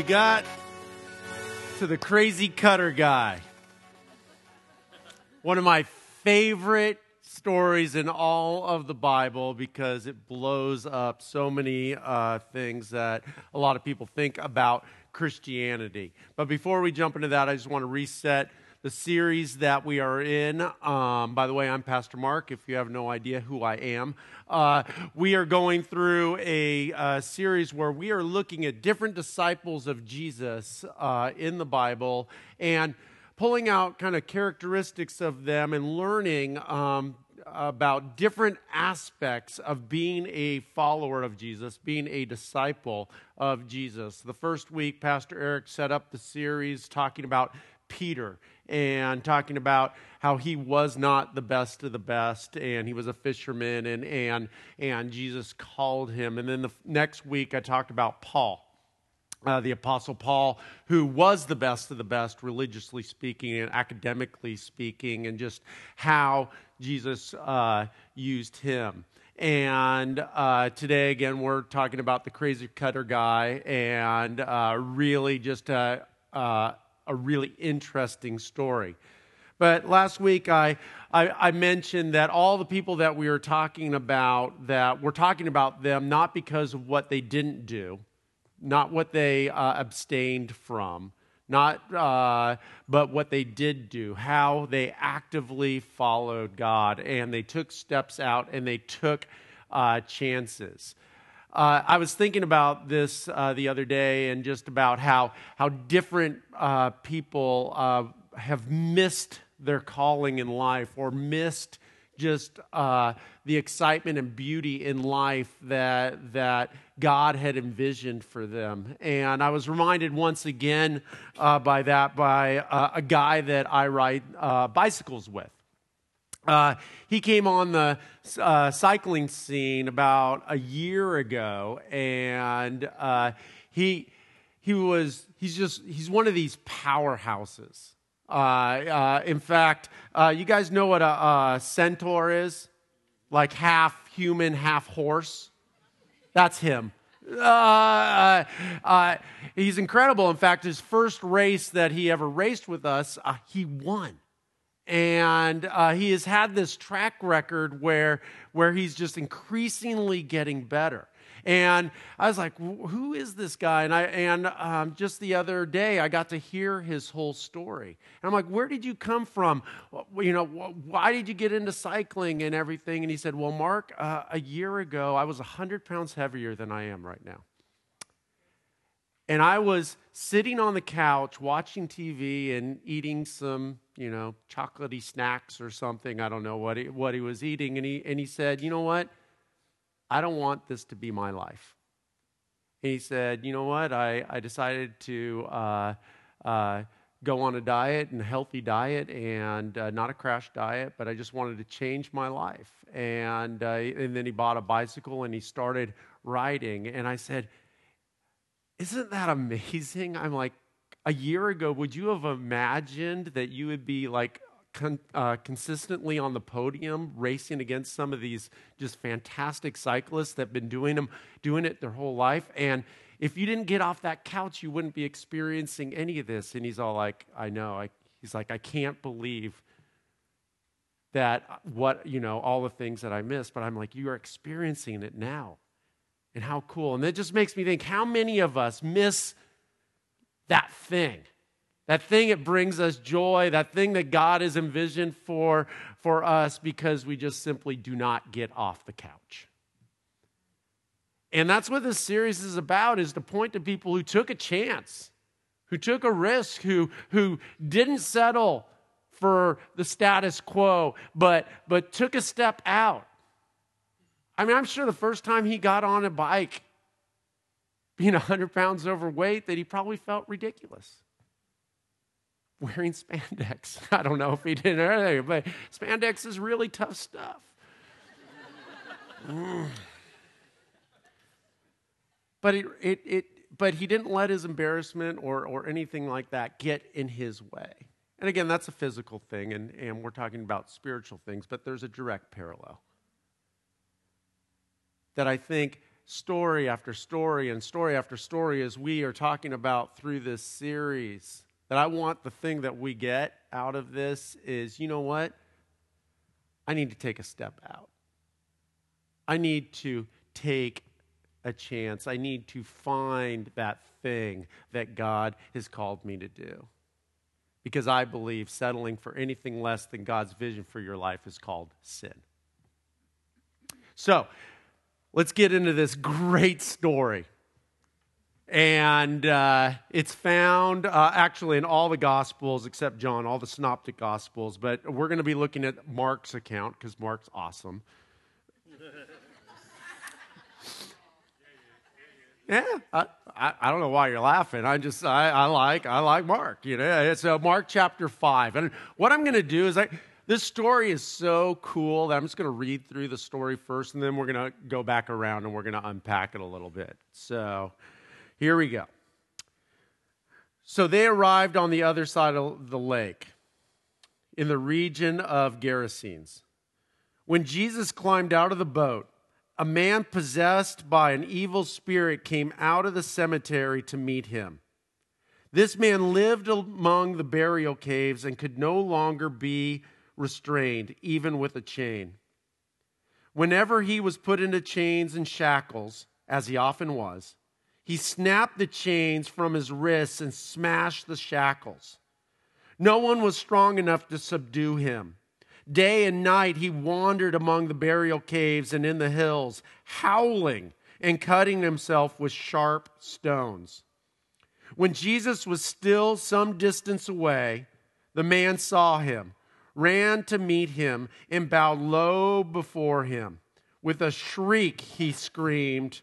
we got to the crazy cutter guy. One of my favorite stories in all of the Bible because it blows up so many uh, things that a lot of people think about Christianity. But before we jump into that, I just want to reset the series that we are in. Um, by the way, I'm Pastor Mark, if you have no idea who I am. Uh, we are going through a, uh, series where we are looking at different disciples of Jesus uh, in the Bible and pulling out kind of characteristics of them and learning um, about different aspects of being a follower of Jesus, being a disciple of Jesus. The first week, Pastor Eric set up the series talking about Peter and talking about how he was not the best of the best and he was a fisherman and, and, and Jesus called him. And then the next week, I talked about Paul. Uh, the Apostle Paul, who was the best of the best, religiously speaking and academically speaking, and just how Jesus uh, used him. And uh, today, again, we're talking about the crazy cutter guy and uh, really just a, uh, a really interesting story. But last week I, I, I, mentioned that all the people that we were talking about, that we're talking about them not because of what they didn't do, not what they uh, abstained from, not uh, but what they did do, how they actively followed God and they took steps out and they took uh, chances. Uh, I was thinking about this uh, the other day and just about how, how different uh, people uh, have missed their calling in life or missed just uh, the excitement and beauty in life that, that God had envisioned for them. And I was reminded once again uh, by that by a guy that I ride bicycles with. Uh, he came on the uh, cycling scene about a year ago, and uh, he he was he's just he's one of these powerhouses. Uh, uh, in fact, uh, you guys know what a, a centaur is? Like half human, half horse. That's him. Uh, uh, he's incredible. In fact, his first race that he ever raced with us, uh, he won and uh, he has had this track record where where he's just increasingly getting better. And i was like who is this guy? And i and um, just the other day i got to hear his whole story. And i'm like where did you come from? You know why did you get into cycling and everything? And he said well mark uh, a year ago i was 100 pounds heavier than i am right now. And I was sitting on the couch watching TV and eating some, you know, chocolatey snacks or something. I don't know what he, what he was eating. And he, and he said, You know what? I don't want this to be my life. And he said, You know what? I, I decided to uh, uh, go on a diet and a healthy diet and uh, not a crash diet, but I just wanted to change my life. And, uh, and then he bought a bicycle and he started riding. And I said, isn't that amazing? I'm like, a year ago, would you have imagined that you would be like con- uh, consistently on the podium racing against some of these just fantastic cyclists that have been doing them, doing it their whole life? And if you didn't get off that couch, you wouldn't be experiencing any of this. And he's all like, I know. I, he's like, I can't believe that what, you know, all the things that I missed, but I'm like, you are experiencing it now. And how cool. And that just makes me think how many of us miss that thing? That thing that brings us joy, that thing that God has envisioned for, for us because we just simply do not get off the couch. And that's what this series is about is to point to people who took a chance, who took a risk, who, who didn't settle for the status quo, but, but took a step out I mean, I'm sure the first time he got on a bike, being 100 pounds overweight, that he probably felt ridiculous. Wearing spandex. I don't know if he did earlier, but spandex is really tough stuff. mm. But it, it, it, but he didn't let his embarrassment or, or anything like that get in his way. And again, that's a physical thing, and, and we're talking about spiritual things, but there's a direct parallel that I think story after story and story after story as we are talking about through this series. That I want the thing that we get out of this is you know what? I need to take a step out. I need to take a chance. I need to find that thing that God has called me to do. Because I believe settling for anything less than God's vision for your life is called sin. So, let's get into this great story. And uh, it's found uh, actually in all the Gospels except John, all the Synoptic Gospels. But we're going to be looking at Mark's account because Mark's awesome. Yeah, I, I, I, don't know why you're laughing. I just I, I like I like Mark. You know, it's uh, Mark chapter five, and what I'm going to do is I this story is so cool that I'm just going to read through the story first, and then we're going to go back around and we're going to unpack it a little bit. So, here we go. So they arrived on the other side of the lake, in the region of Gerasenes. When Jesus climbed out of the boat a man possessed by an evil spirit came out of the cemetery to meet him. This man lived among the burial caves and could no longer be restrained, even with a chain. Whenever he was put into chains and shackles, as he often was, he snapped the chains from his wrists and smashed the shackles. No one was strong enough to subdue him. Day and night he wandered among the burial caves and in the hills, howling and cutting himself with sharp stones. When Jesus was still some distance away, the man saw him, ran to meet him, and bowed low before him. With a shriek, he screamed,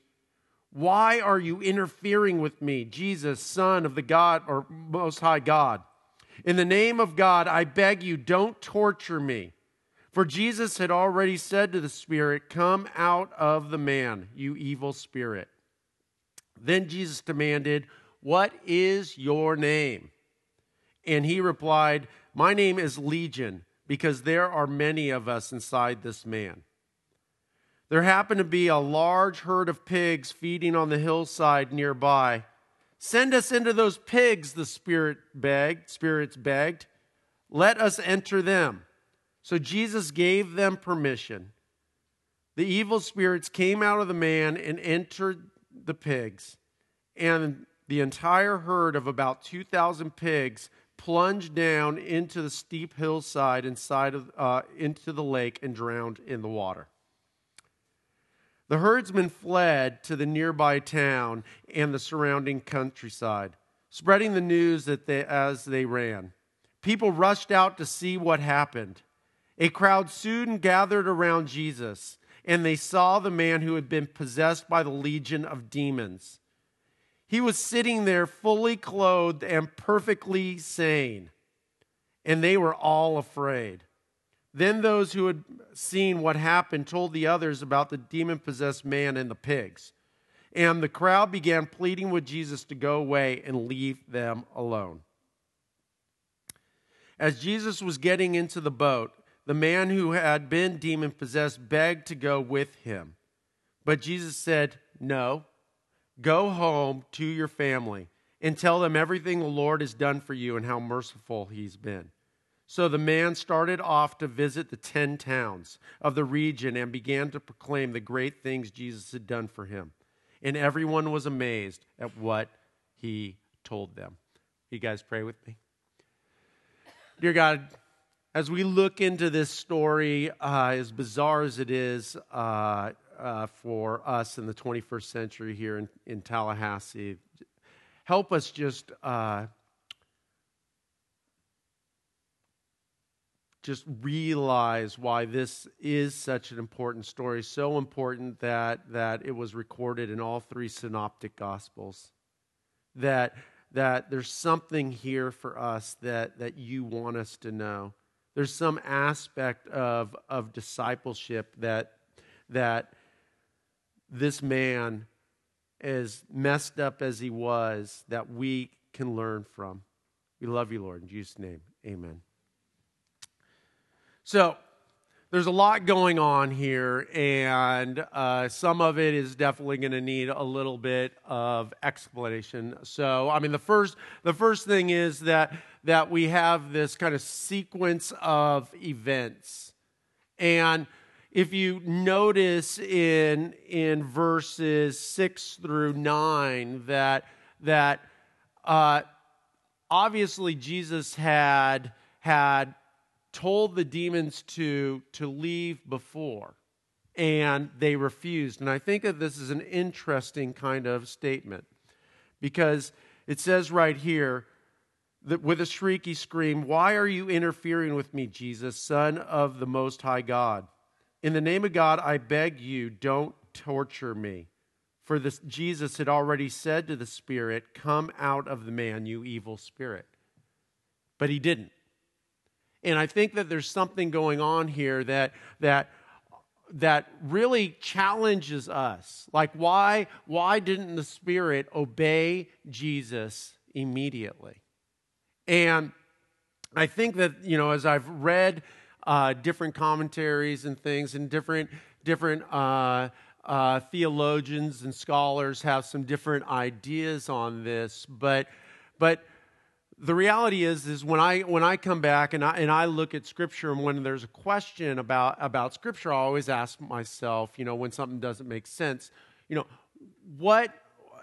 Why are you interfering with me, Jesus, Son of the God or Most High God? In the name of God, I beg you, don't torture me. For Jesus had already said to the Spirit, Come out of the man, you evil spirit. Then Jesus demanded, What is your name? And he replied, My name is Legion, because there are many of us inside this man. There happened to be a large herd of pigs feeding on the hillside nearby. Send us into those pigs, the spirit begged, spirits begged. Let us enter them. So Jesus gave them permission. The evil spirits came out of the man and entered the pigs. And the entire herd of about 2,000 pigs plunged down into the steep hillside inside of, uh, into the lake and drowned in the water. The herdsmen fled to the nearby town and the surrounding countryside, spreading the news that they, as they ran. People rushed out to see what happened. A crowd soon gathered around Jesus, and they saw the man who had been possessed by the legion of demons. He was sitting there fully clothed and perfectly sane, and they were all afraid. Then those who had seen what happened told the others about the demon possessed man and the pigs. And the crowd began pleading with Jesus to go away and leave them alone. As Jesus was getting into the boat, the man who had been demon possessed begged to go with him. But Jesus said, No, go home to your family and tell them everything the Lord has done for you and how merciful he's been. So the man started off to visit the ten towns of the region and began to proclaim the great things Jesus had done for him. And everyone was amazed at what he told them. You guys pray with me? Dear God, as we look into this story, uh, as bizarre as it is uh, uh, for us in the 21st century here in, in Tallahassee, help us just uh, just realize why this is such an important story, so important that that it was recorded in all three synoptic gospels. That that there's something here for us that that you want us to know there's some aspect of, of discipleship that, that this man, as messed up as he was, that we can learn from. We love you, Lord. In Jesus' name, amen. So, there's a lot going on here, and uh, some of it is definitely going to need a little bit of explanation. So, I mean, the first the first thing is that that we have this kind of sequence of events, and if you notice in in verses six through nine that that uh, obviously Jesus had had told the demons to to leave before and they refused. And i think that this is an interesting kind of statement because it says right here that with a shriek he screamed why are you interfering with me jesus son of the most high god in the name of god i beg you don't torture me for this jesus had already said to the spirit come out of the man you evil spirit but he didn't and I think that there's something going on here that, that, that really challenges us. Like, why, why didn't the Spirit obey Jesus immediately? And I think that, you know, as I've read uh, different commentaries and things, and different, different uh, uh, theologians and scholars have some different ideas on this, but, but the reality is is when I when I come back and I and I look at scripture and when there's a question about about scripture, I always ask myself, you know, when something doesn't make sense, you know, what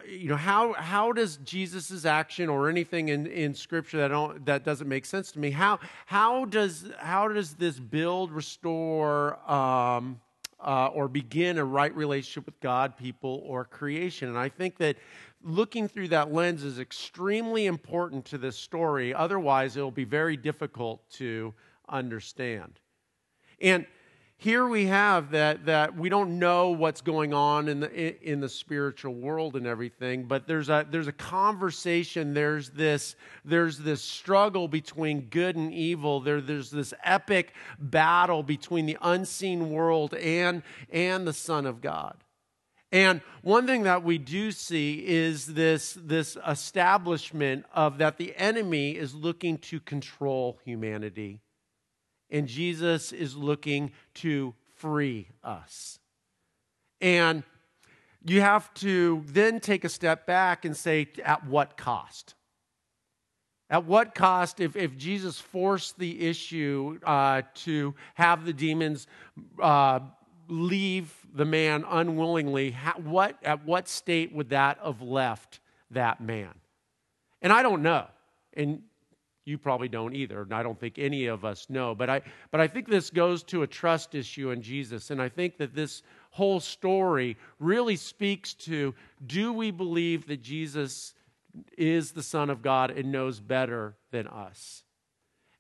you know how how does Jesus' action or anything in, in scripture that don't that doesn't make sense to me how how does how does this build restore um, uh, or begin a right relationship with God, people, or creation. And I think that looking through that lens is extremely important to this story. Otherwise, it'll be very difficult to understand. And here we have that, that we don't know what's going on in the, in the spiritual world and everything, but there's a, there's a conversation, there's this, there's this struggle between good and evil, there, there's this epic battle between the unseen world and, and the Son of God. And one thing that we do see is this, this establishment of that the enemy is looking to control humanity. And Jesus is looking to free us. And you have to then take a step back and say, at what cost? At what cost, if, if Jesus forced the issue uh, to have the demons uh, leave the man unwillingly, how, what, at what state would that have left that man? And I don't know. And you probably don't either. And I don't think any of us know. But I, but I think this goes to a trust issue in Jesus. And I think that this whole story really speaks to do we believe that Jesus is the Son of God and knows better than us?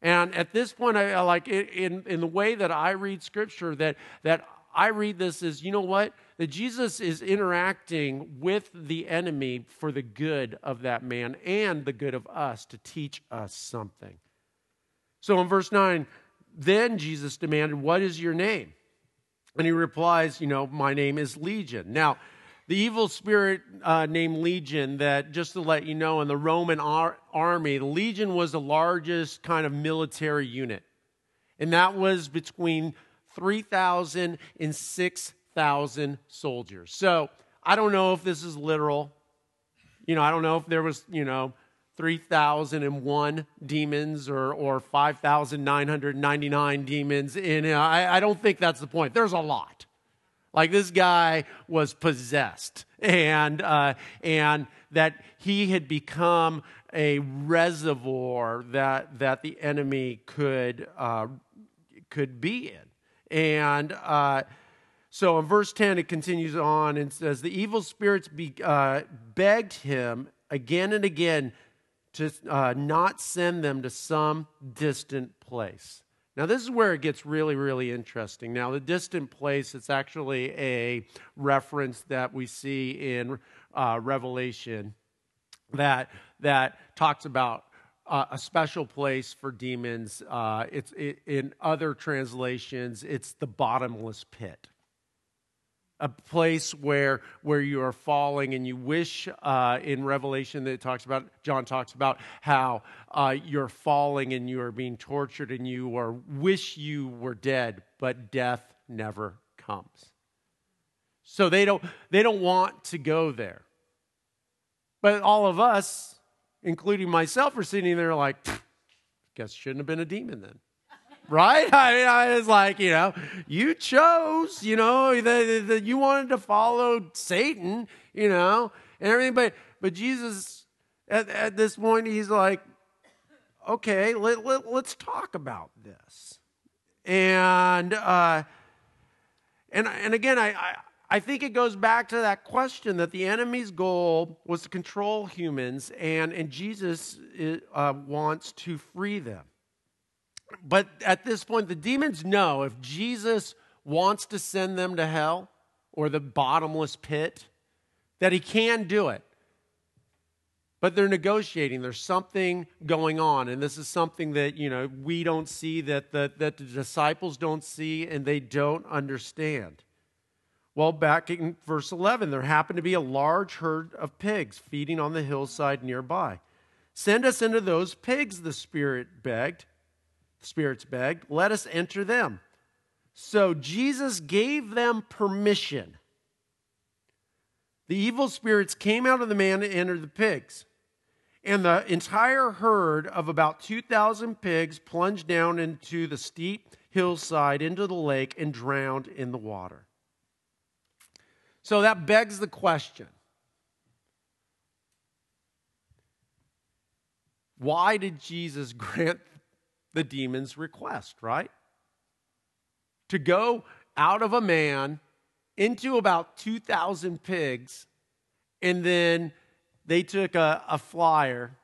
And at this point, I like in, in the way that I read Scripture, that, that I read this as, you know what? That Jesus is interacting with the enemy for the good of that man and the good of us to teach us something. So in verse 9, then Jesus demanded, What is your name? And he replies, You know, my name is Legion. Now, the evil spirit uh, named Legion, that just to let you know, in the Roman ar- army, the Legion was the largest kind of military unit. And that was between 3,000 and 6,000 soldiers. So I don't know if this is literal. You know, I don't know if there was, you know, 3,001 demons or, or 5,999 demons. And I, I don't think that's the point. There's a lot. Like this guy was possessed, and uh, and that he had become a reservoir that that the enemy could uh, could be in. And uh, so in verse 10, it continues on and says, The evil spirits be, uh, begged him again and again to uh, not send them to some distant place. Now, this is where it gets really, really interesting. Now, the distant place, it's actually a reference that we see in uh, Revelation that, that talks about uh, a special place for demons. Uh, it's it, in other translations, it's the bottomless pit. A place where where you are falling and you wish uh, in revelation that it talks about john talks about how uh, you're falling and you are being tortured and you are wish you were dead but death never comes. So they don't they don't want to go there. But all of us including myself are sitting there like guess shouldn't have been a demon then right? I, I was like, you know, you chose, you know, that you wanted to follow Satan, you know, and everything. But, but Jesus, at, at this point, he's like, okay, let, let, let's talk about this. And, uh, and, and again, I, I, I think it goes back to that question that the enemy's goal was to control humans, and, and Jesus uh, wants to free them. But at this point, the demons know if Jesus wants to send them to hell or the bottomless pit, that he can do it. But they're negotiating. There's something going on. And this is something that, you know, we don't see, that the, that the disciples don't see, and they don't understand. Well, back in verse 11, there happened to be a large herd of pigs feeding on the hillside nearby. Send us into those pigs, the Spirit begged spirits begged, let us enter them. So Jesus gave them permission. The evil spirits came out of the man and entered the pigs. And the entire herd of about 2,000 pigs plunged down into the steep hillside into the lake and drowned in the water. So that begs the question why did Jesus grant the demon's request, right? To go out of a man into about 2,000 pigs, and then they took a, a flyer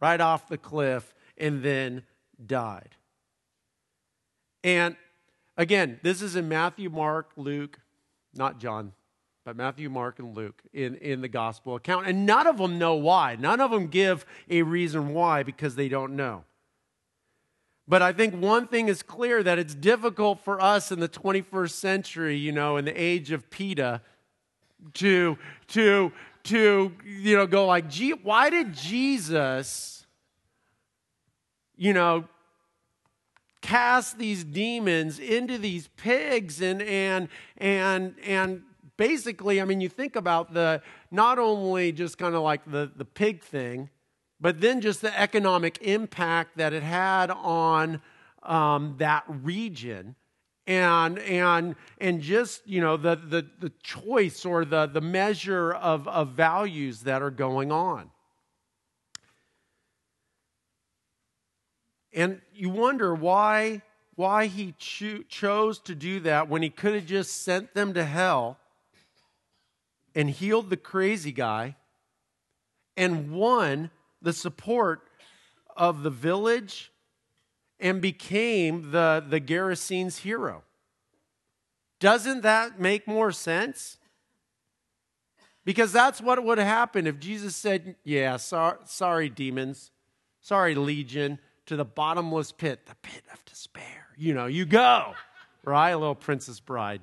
right off the cliff and then died. And again, this is in Matthew, Mark, Luke, not John, but Matthew, Mark, and Luke in, in the gospel account. And none of them know why. None of them give a reason why because they don't know. But I think one thing is clear that it's difficult for us in the 21st century, you know, in the age of PETA, to, to, to, you know, go like, gee, why did Jesus, you know, cast these demons into these pigs? And, and, and, and basically, I mean, you think about the, not only just kind of like the, the pig thing, but then just the economic impact that it had on um, that region. And and and just you know the the, the choice or the the measure of, of values that are going on. And you wonder why why he cho- chose to do that when he could have just sent them to hell and healed the crazy guy and won the support of the village and became the, the Gerasenes' hero. Doesn't that make more sense? Because that's what would happen if Jesus said, Yeah, so, sorry, demons. Sorry, legion, to the bottomless pit, the pit of despair. You know, you go, right? A little Princess Bride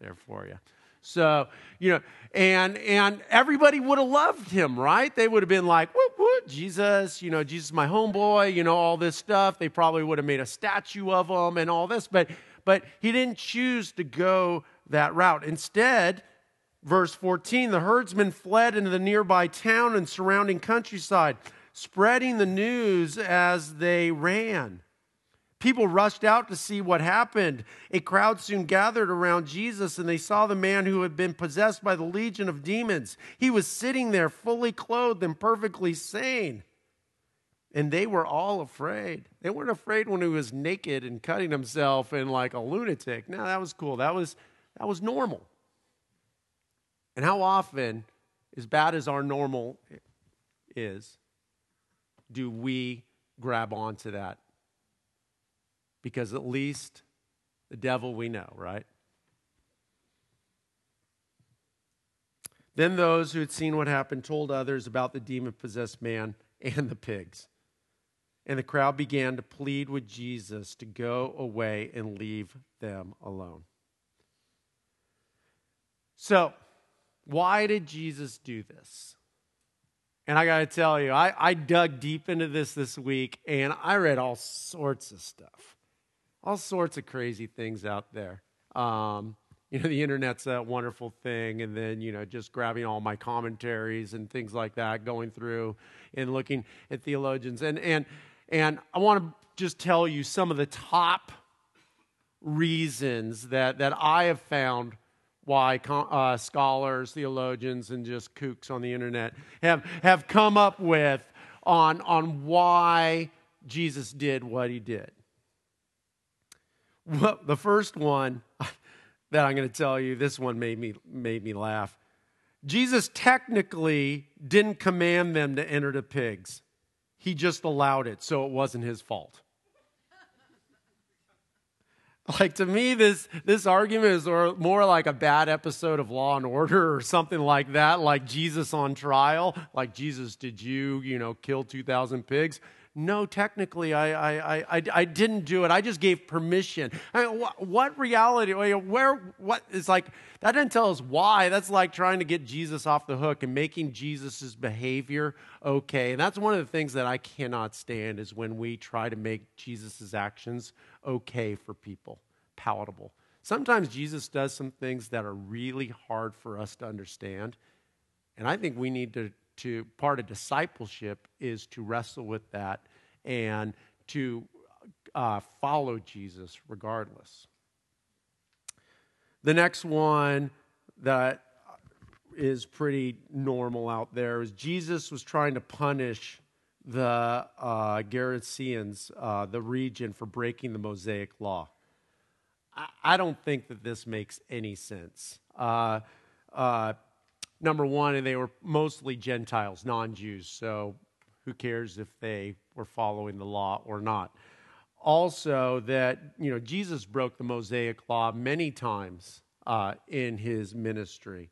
there for you. So, you know, and and everybody would have loved him, right? They would have been like, whoop, Jesus, you know, Jesus my homeboy, you know, all this stuff. They probably would have made a statue of him and all this, but but he didn't choose to go that route. Instead, verse 14, the herdsmen fled into the nearby town and surrounding countryside, spreading the news as they ran. People rushed out to see what happened. A crowd soon gathered around Jesus, and they saw the man who had been possessed by the legion of demons. He was sitting there, fully clothed and perfectly sane. And they were all afraid. They weren't afraid when he was naked and cutting himself and like a lunatic. No, that was cool. That was, that was normal. And how often, as bad as our normal is, do we grab onto that because at least the devil we know, right? Then those who had seen what happened told others about the demon possessed man and the pigs. And the crowd began to plead with Jesus to go away and leave them alone. So, why did Jesus do this? And I got to tell you, I, I dug deep into this this week and I read all sorts of stuff, all sorts of crazy things out there. Um, you know, the internet's a wonderful thing. And then, you know, just grabbing all my commentaries and things like that, going through and looking at theologians. And, and, and I want to just tell you some of the top reasons that, that I have found why uh, scholars, theologians, and just kooks on the internet have, have come up with on, on why Jesus did what he did. Well, the first one that I'm going to tell you, this one made me, made me laugh. Jesus technically didn't command them to enter the pigs, he just allowed it, so it wasn't his fault. Like to me, this this argument is more like a bad episode of Law and Order or something like that. Like Jesus on trial. Like Jesus, did you you know kill two thousand pigs? No, technically, I, I, I, I didn't do it. I just gave permission. I mean, what, what reality? Oh, where? What is like? That didn't tell us why. That's like trying to get Jesus off the hook and making Jesus's behavior okay. And that's one of the things that I cannot stand is when we try to make Jesus's actions okay for people, palatable. Sometimes Jesus does some things that are really hard for us to understand. And I think we need to to part of discipleship is to wrestle with that and to uh, follow Jesus regardless. The next one that is pretty normal out there is Jesus was trying to punish the uh, Gerasenes, uh, the region, for breaking the Mosaic law. I, don't think that this makes any sense. Uh, uh number one, and they were mostly Gentiles, non Jews. So who cares if they were following the law or not? Also, that you know Jesus broke the Mosaic law many times uh, in his ministry.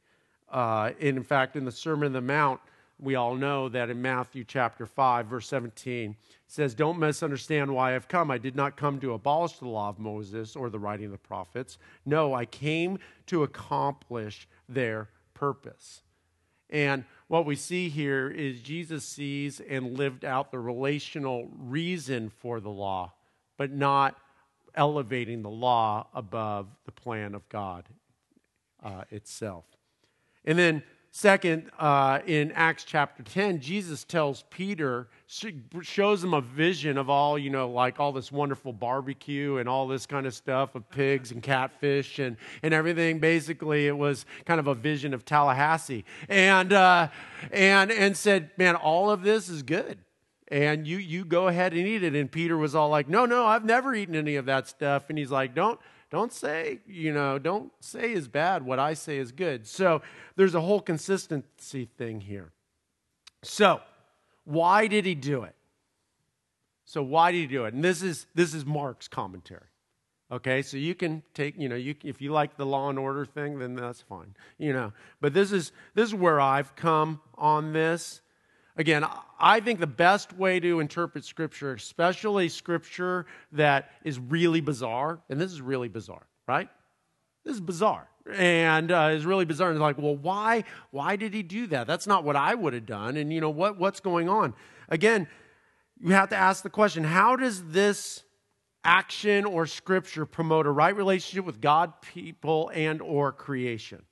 Uh, in fact, in the Sermon on the Mount, we all know that in Matthew chapter 5, verse 17, it says, Don't misunderstand why I've come. I did not come to abolish the law of Moses or the writing of the prophets. No, I came to accomplish their purpose. And what we see here is Jesus sees and lived out the relational reason for the law, but not elevating the law above the plan of God uh, itself. And then Second, uh, in Acts chapter 10, Jesus tells Peter, shows him a vision of all, you know, like all this wonderful barbecue and all this kind of stuff of pigs and catfish and, and everything. Basically, it was kind of a vision of Tallahassee. And, uh, and, and said, man, all of this is good and you you go ahead and eat it and peter was all like no no i've never eaten any of that stuff and he's like don't don't say, you know, don't say is bad what I say is good. So there's a whole consistency thing here. So, why did he do it? So why did he do it? And this is this is Mark's commentary. Okay, so you can take, you know, you, if you like the law and order thing, then that's fine, you know. But this is this is where I've come on this. Again, I think the best way to interpret Scripture, especially Scripture that is really bizarre, and this is really bizarre, right? This is bizarre and uh, is really bizarre. And it's like, well, why? Why did he do that? That's not what I would have done. And you know what? What's going on? Again, you have to ask the question: How does this action or scripture promote a right relationship with God, people, and or creation?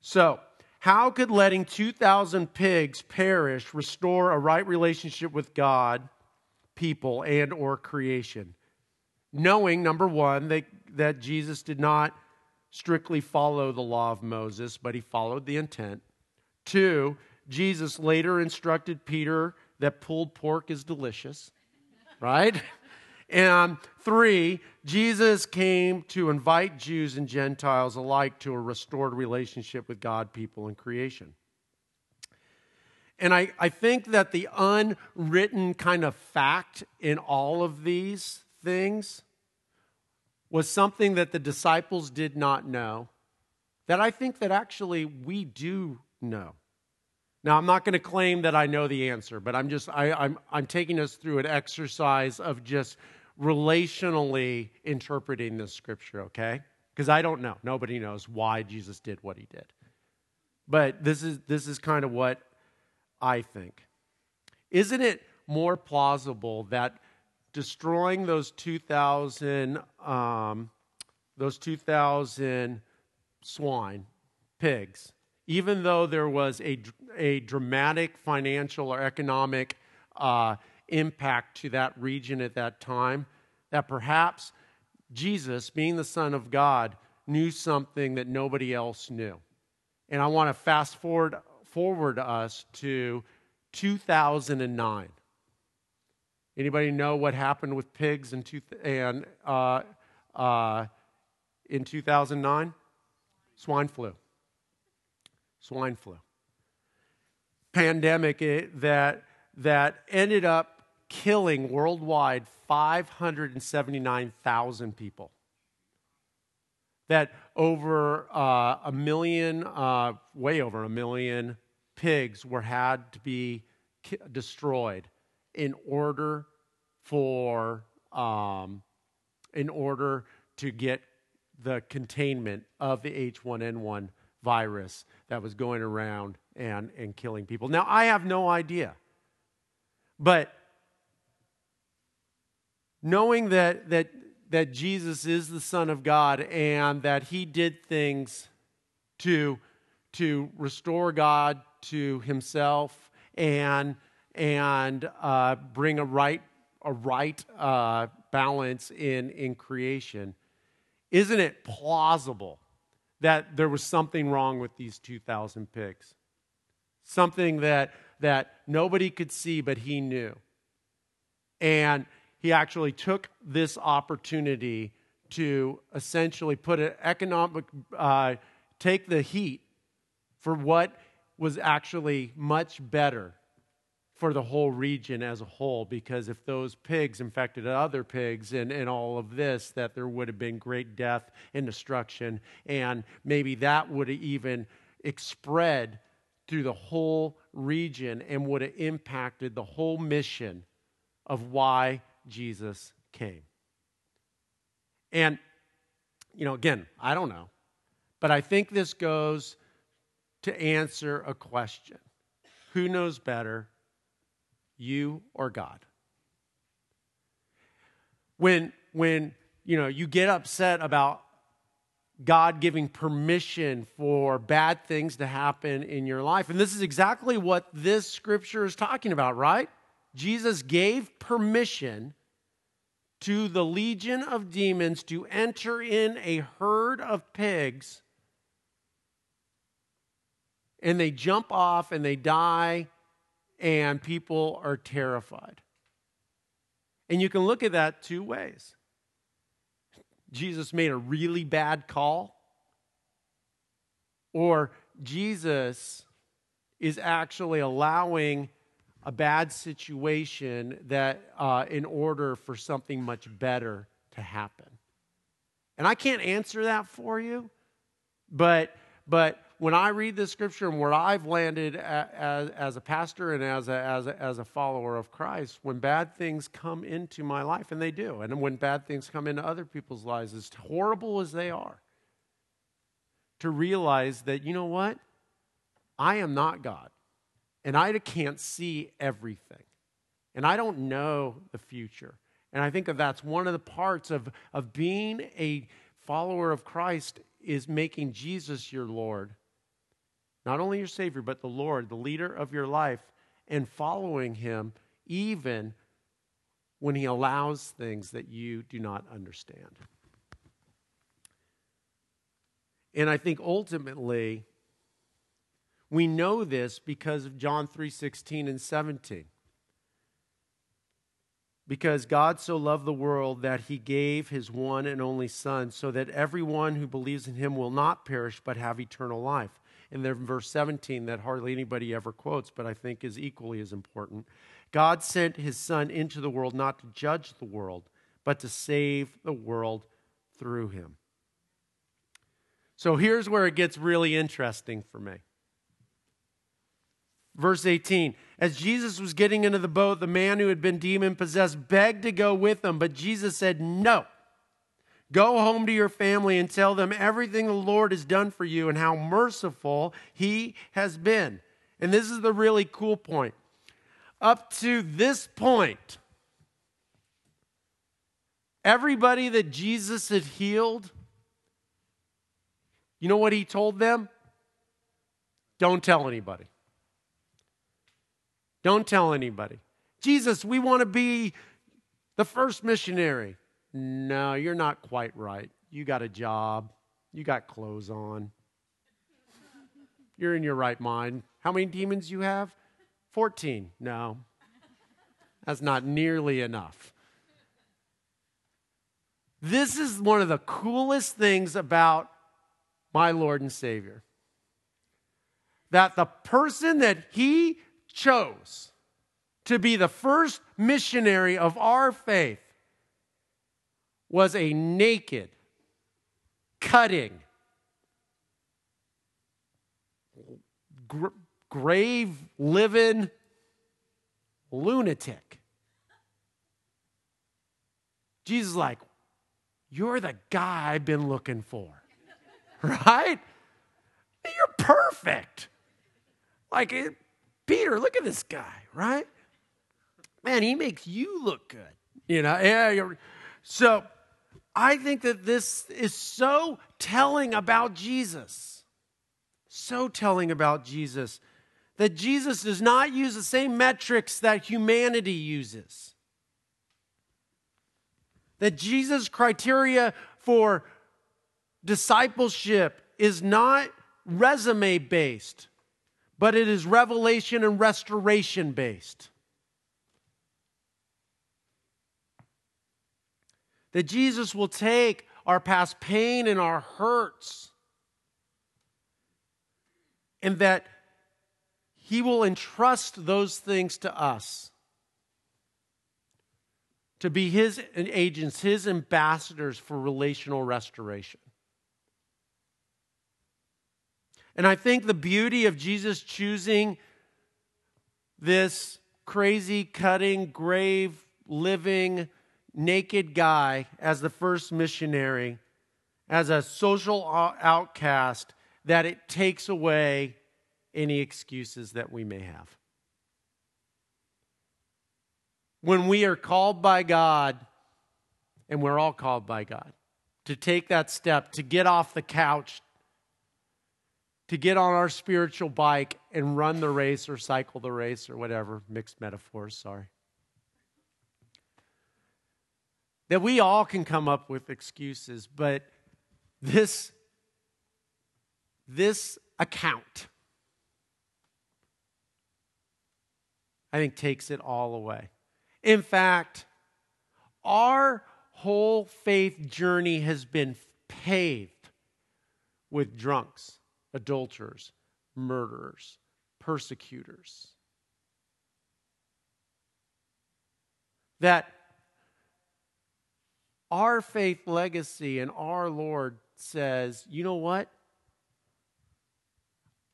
So, how could letting 2,000 pigs perish restore a right relationship with God, people, and or creation? Knowing, number one, that, that Jesus did not strictly follow the law of Moses, but he followed the intent. Two, Jesus later instructed Peter that pulled pork is delicious, right? And three, Jesus came to invite Jews and Gentiles alike to a restored relationship with God, people, and creation. And I, I think that the unwritten kind of fact in all of these things was something that the disciples did not know, that I think that actually we do know. Now, I'm not going to claim that I know the answer, but I'm just, I, I'm, I'm taking us through an exercise of just relationally interpreting this scripture, okay? Because I don't know. Nobody knows why Jesus did what he did. But this is, this is kind of what I think. Isn't it more plausible that destroying those 2,000 um, those 2,000 swine, pigs, even though there was a, a dramatic financial or economic uh, impact to that region at that time, that perhaps Jesus, being the Son of God, knew something that nobody else knew. And I want to fast forward, forward us to 2009. Anybody know what happened with pigs in and, uh, uh, in 2009? Swine flu. Swine flu. Pandemic eh, that, that ended up killing worldwide 579,000 people. That over uh, a million, uh, way over a million pigs were had to be ki- destroyed in order for um, in order to get the containment of the H1N1 virus that was going around and, and killing people. Now, I have no idea. But knowing that, that, that Jesus is the Son of God and that he did things to, to restore God to himself and, and uh, bring a right, a right uh, balance in, in creation, isn't it plausible that there was something wrong with these 2,000 pigs? Something that, that nobody could see, but he knew. And he actually took this opportunity to essentially put an economic, uh, take the heat for what was actually much better for the whole region as a whole because if those pigs infected other pigs and, and all of this, that there would have been great death and destruction. And maybe that would have even spread through the whole region and would have impacted the whole mission of why Jesus came. And, you know, again, I don't know, but I think this goes to answer a question Who knows better? you or God. When, when you know you get upset about God giving permission for bad things to happen in your life. And this is exactly what this scripture is talking about, right? Jesus gave permission to the legion of demons to enter in a herd of pigs. And they jump off and they die and people are terrified. And you can look at that two ways. Jesus made a really bad call, or Jesus is actually allowing a bad situation that uh, in order for something much better to happen. And I can't answer that for you, but but when I read this scripture and where I've landed as, as a pastor and as a, as, a, as a follower of Christ, when bad things come into my life, and they do, and when bad things come into other people's lives, as horrible as they are, to realize that, you know what? I am not God, and I can't see everything, and I don't know the future. And I think that that's one of the parts of, of being a follower of Christ is making Jesus your Lord not only your Savior, but the Lord, the leader of your life, and following Him even when He allows things that you do not understand. And I think ultimately, we know this because of John 3:16 and 17. Because God so loved the world that he gave his one and only Son, so that everyone who believes in him will not perish but have eternal life And then verse 17 that hardly anybody ever quotes, but I think is equally as important. God sent his Son into the world not to judge the world, but to save the world through him. So here's where it gets really interesting for me. Verse 18 As Jesus was getting into the boat, the man who had been demon possessed begged to go with him, but Jesus said, No. Go home to your family and tell them everything the Lord has done for you and how merciful He has been. And this is the really cool point. Up to this point, everybody that Jesus had healed, you know what He told them? Don't tell anybody. Don't tell anybody. Jesus, we want to be the first missionary. No, you're not quite right. You got a job, you got clothes on, you're in your right mind. How many demons you have? 14. No. That's not nearly enough. This is one of the coolest things about my Lord and Savior. That the person that he chose to be the first missionary of our faith was a naked, cutting, gr- grave living lunatic. Jesus like, You're the guy I've been looking for, right? You're perfect. Like, it, Peter, look at this guy, right? Man, he makes you look good. You know, yeah. So I think that this is so telling about Jesus. So telling about Jesus that Jesus does not use the same metrics that humanity uses. That Jesus' criteria for discipleship is not resume based, but it is revelation and restoration based. That Jesus will take our past pain and our hurts, and that He will entrust those things to us to be His agents, His ambassadors for relational restoration. And I think the beauty of Jesus choosing this crazy, cutting, grave, living, naked guy as the first missionary, as a social outcast, that it takes away any excuses that we may have. When we are called by God, and we're all called by God, to take that step, to get off the couch, to get on our spiritual bike and run the race or cycle the race or whatever, mixed metaphors, sorry. that we all can come up with excuses, but this, this account, I think, takes it all away. In fact, our whole faith journey has been paved with drunks, adulterers, murderers, persecutors. That our faith legacy and our Lord says, you know what?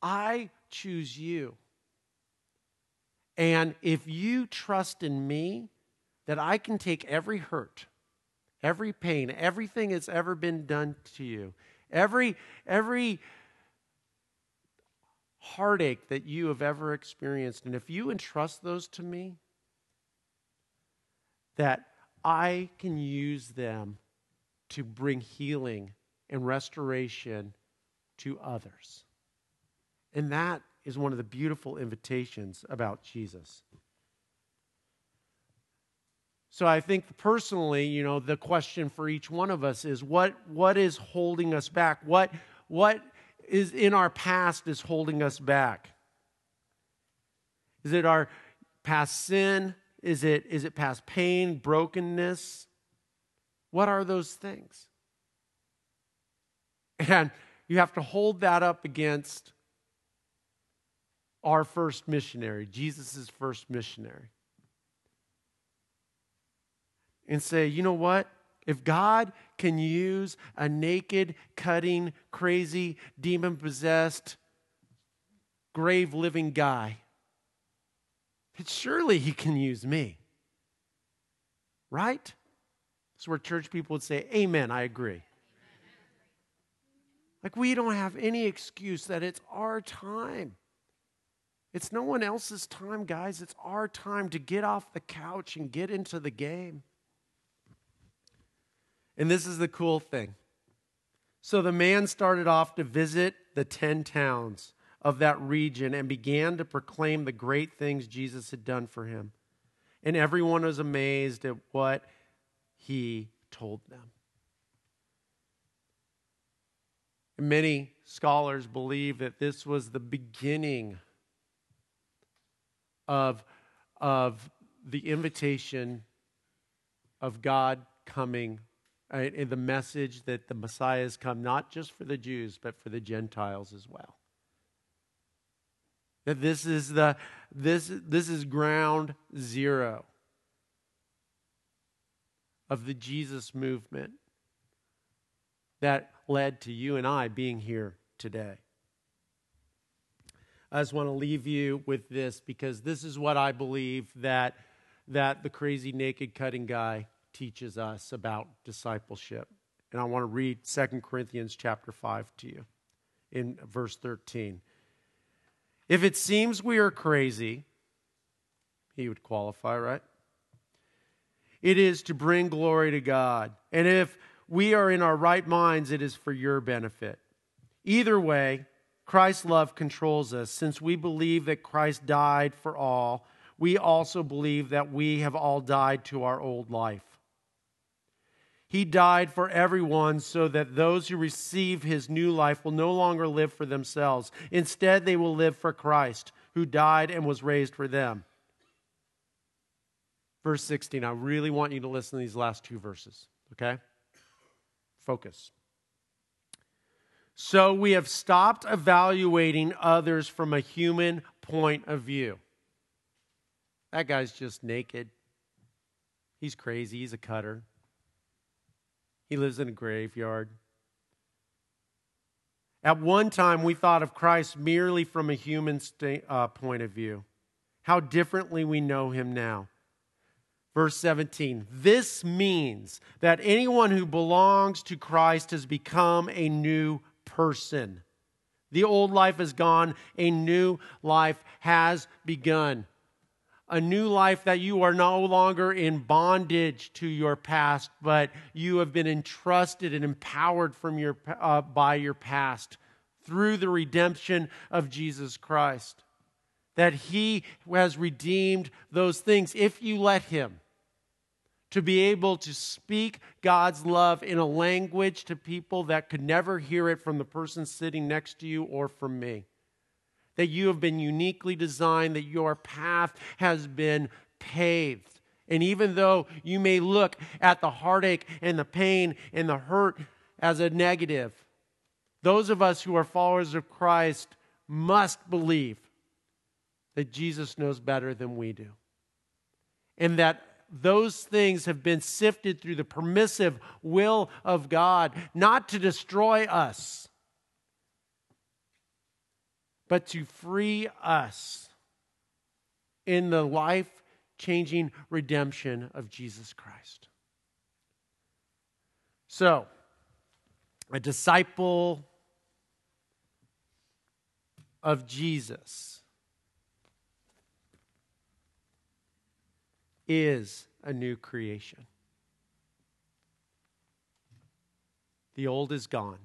I choose you. And if you trust in me, that I can take every hurt, every pain, everything that's ever been done to you, every, every heartache that you have ever experienced, and if you entrust those to me, that I can use them to bring healing and restoration to others. And that is one of the beautiful invitations about Jesus. So I think personally, you know, the question for each one of us is what what is holding us back? What what is in our past is holding us back? Is it our past sin? Is it, is it past pain, brokenness? What are those things? And you have to hold that up against our first missionary, Jesus' first missionary. And say, you know what? If God can use a naked, cutting, crazy, demon possessed, grave living guy then surely he can use me. Right? It's where church people would say, Amen, I agree. Like, we don't have any excuse that it's our time. It's no one else's time, guys. It's our time to get off the couch and get into the game. And this is the cool thing. So the man started off to visit the 10 towns of that region and began to proclaim the great things Jesus had done for him. And everyone was amazed at what he told them. And many scholars believe that this was the beginning of, of the invitation of God coming right, and the message that the Messiah has come not just for the Jews, but for the Gentiles as well. That this is the this this is ground zero of the Jesus movement that led to you and I being here today. I just want to leave you with this because this is what I believe that that the crazy naked cutting guy teaches us about discipleship. And I want to read 2 Corinthians chapter 5 to you in verse 13. If it seems we are crazy, he would qualify, right? It is to bring glory to God. And if we are in our right minds, it is for your benefit. Either way, Christ's love controls us. Since we believe that Christ died for all, we also believe that we have all died to our old life. He died for everyone so that those who receive his new life will no longer live for themselves. Instead, they will live for Christ, who died and was raised for them. Verse 16, I really want you to listen to these last two verses, okay? Focus. So we have stopped evaluating others from a human point of view. That guy's just naked. He's crazy. He's a cutter. He lives in a graveyard. At one time, we thought of Christ merely from a human uh, point of view. How differently we know him now. Verse 17 This means that anyone who belongs to Christ has become a new person. The old life is gone, a new life has begun a new life that you are no longer in bondage to your past, but you have been entrusted and empowered from your, uh, by your past through the redemption of Jesus Christ. That He has redeemed those things if you let Him. To be able to speak God's love in a language to people that could never hear it from the person sitting next to you or from me that you have been uniquely designed, that your path has been paved. And even though you may look at the heartache and the pain and the hurt as a negative, those of us who are followers of Christ must believe that Jesus knows better than we do. And that those things have been sifted through the permissive will of God, not to destroy us, but to free us in the life changing redemption of Jesus Christ. So, a disciple of Jesus is a new creation. The old is gone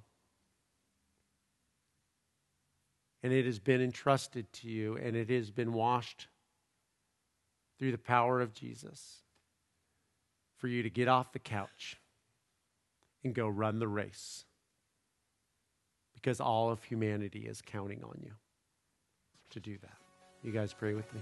and it has been entrusted to you, and it has been washed through the power of Jesus for you to get off the couch and go run the race because all of humanity is counting on you to do that. You guys pray with me.